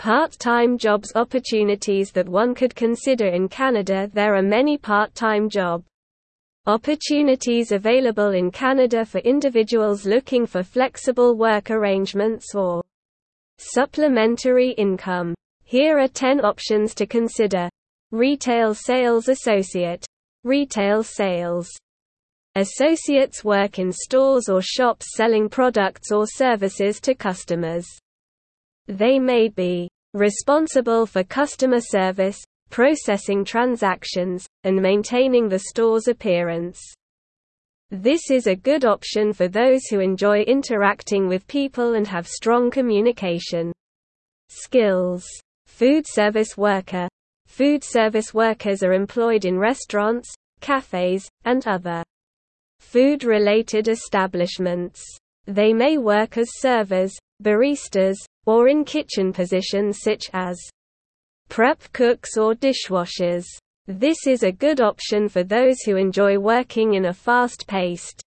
Part-time jobs opportunities that one could consider in Canada There are many part-time job opportunities available in Canada for individuals looking for flexible work arrangements or supplementary income. Here are 10 options to consider. Retail Sales Associate. Retail Sales Associates work in stores or shops selling products or services to customers. They may be responsible for customer service, processing transactions, and maintaining the store's appearance. This is a good option for those who enjoy interacting with people and have strong communication skills. Food service worker. Food service workers are employed in restaurants, cafes, and other food-related establishments. They may work as servers, baristas, or in kitchen positions such as prep cooks or dishwashers. This is a good option for those who enjoy working in a fast-paced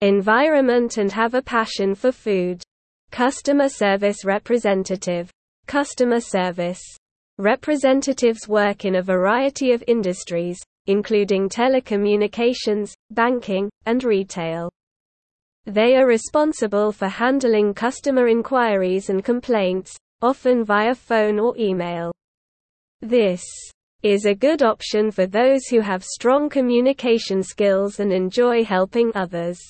environment and have a passion for food. Customer Service Representative Customer Service Representatives work in a variety of industries, including telecommunications, banking, and retail. They are responsible for handling customer inquiries and complaints, often via phone or email. This is a good option for those who have strong communication skills and enjoy helping others.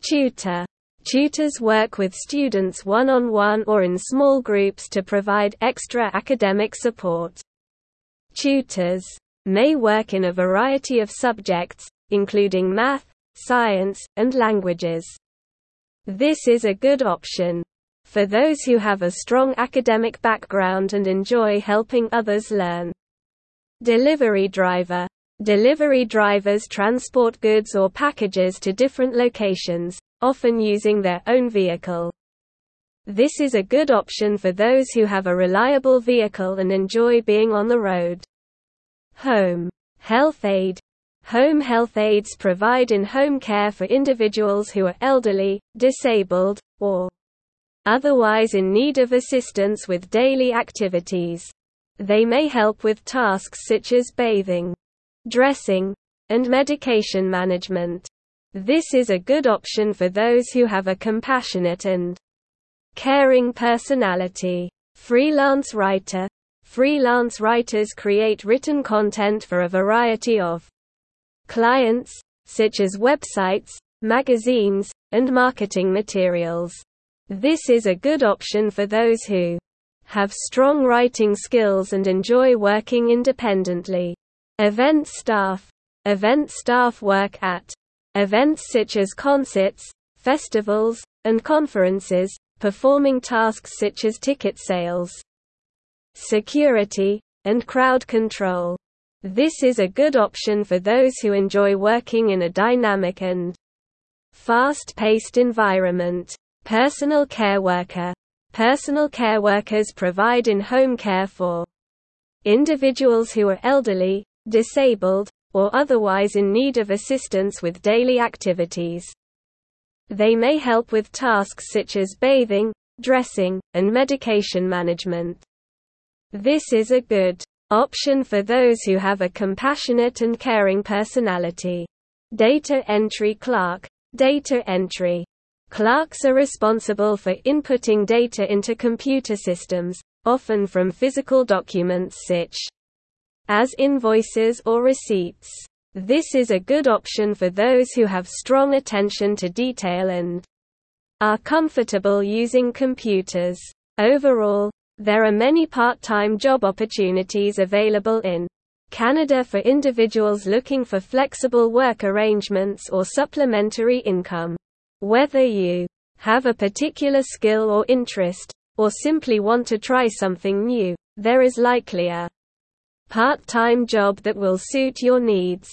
Tutor Tutors work with students one-on-one or in small groups to provide extra academic support. Tutors may work in a variety of subjects, including math, science, and languages. This is a good option for those who have a strong academic background and enjoy helping others learn. Delivery driver Delivery drivers transport goods or packages to different locations, often using their own vehicle. This is a good option for those who have a reliable vehicle and enjoy being on the road. Home health aide Home health aides provide in-home care for individuals who are elderly, disabled, or otherwise in need of assistance with daily activities. They may help with tasks such as bathing, dressing, and medication management. This is a good option for those who have a compassionate and caring personality. Freelance writer Freelance writers create written content for a variety of clients, such as websites, magazines, and marketing materials. This is a good option for those who have strong writing skills and enjoy working independently. Event staff Event staff work at events such as concerts, festivals, and conferences, performing tasks such as ticket sales security, and crowd control. This is a good option for those who enjoy working in a dynamic and fast-paced environment. Personal care worker. Personal care workers provide in-home care for individuals who are elderly, disabled, or otherwise in need of assistance with daily activities. They may help with tasks such as bathing, dressing, and medication management. This is a good option for those who have a compassionate and caring personality. Data entry clerk. Data entry. Clerks are responsible for inputting data into computer systems, often from physical documents such as invoices or receipts. This is a good option for those who have strong attention to detail and are comfortable using computers. Overall, there are many part-time job opportunities available in Canada for individuals looking for flexible work arrangements or supplementary income. Whether you have a particular skill or interest, or simply want to try something new, there is likely a part-time job that will suit your needs.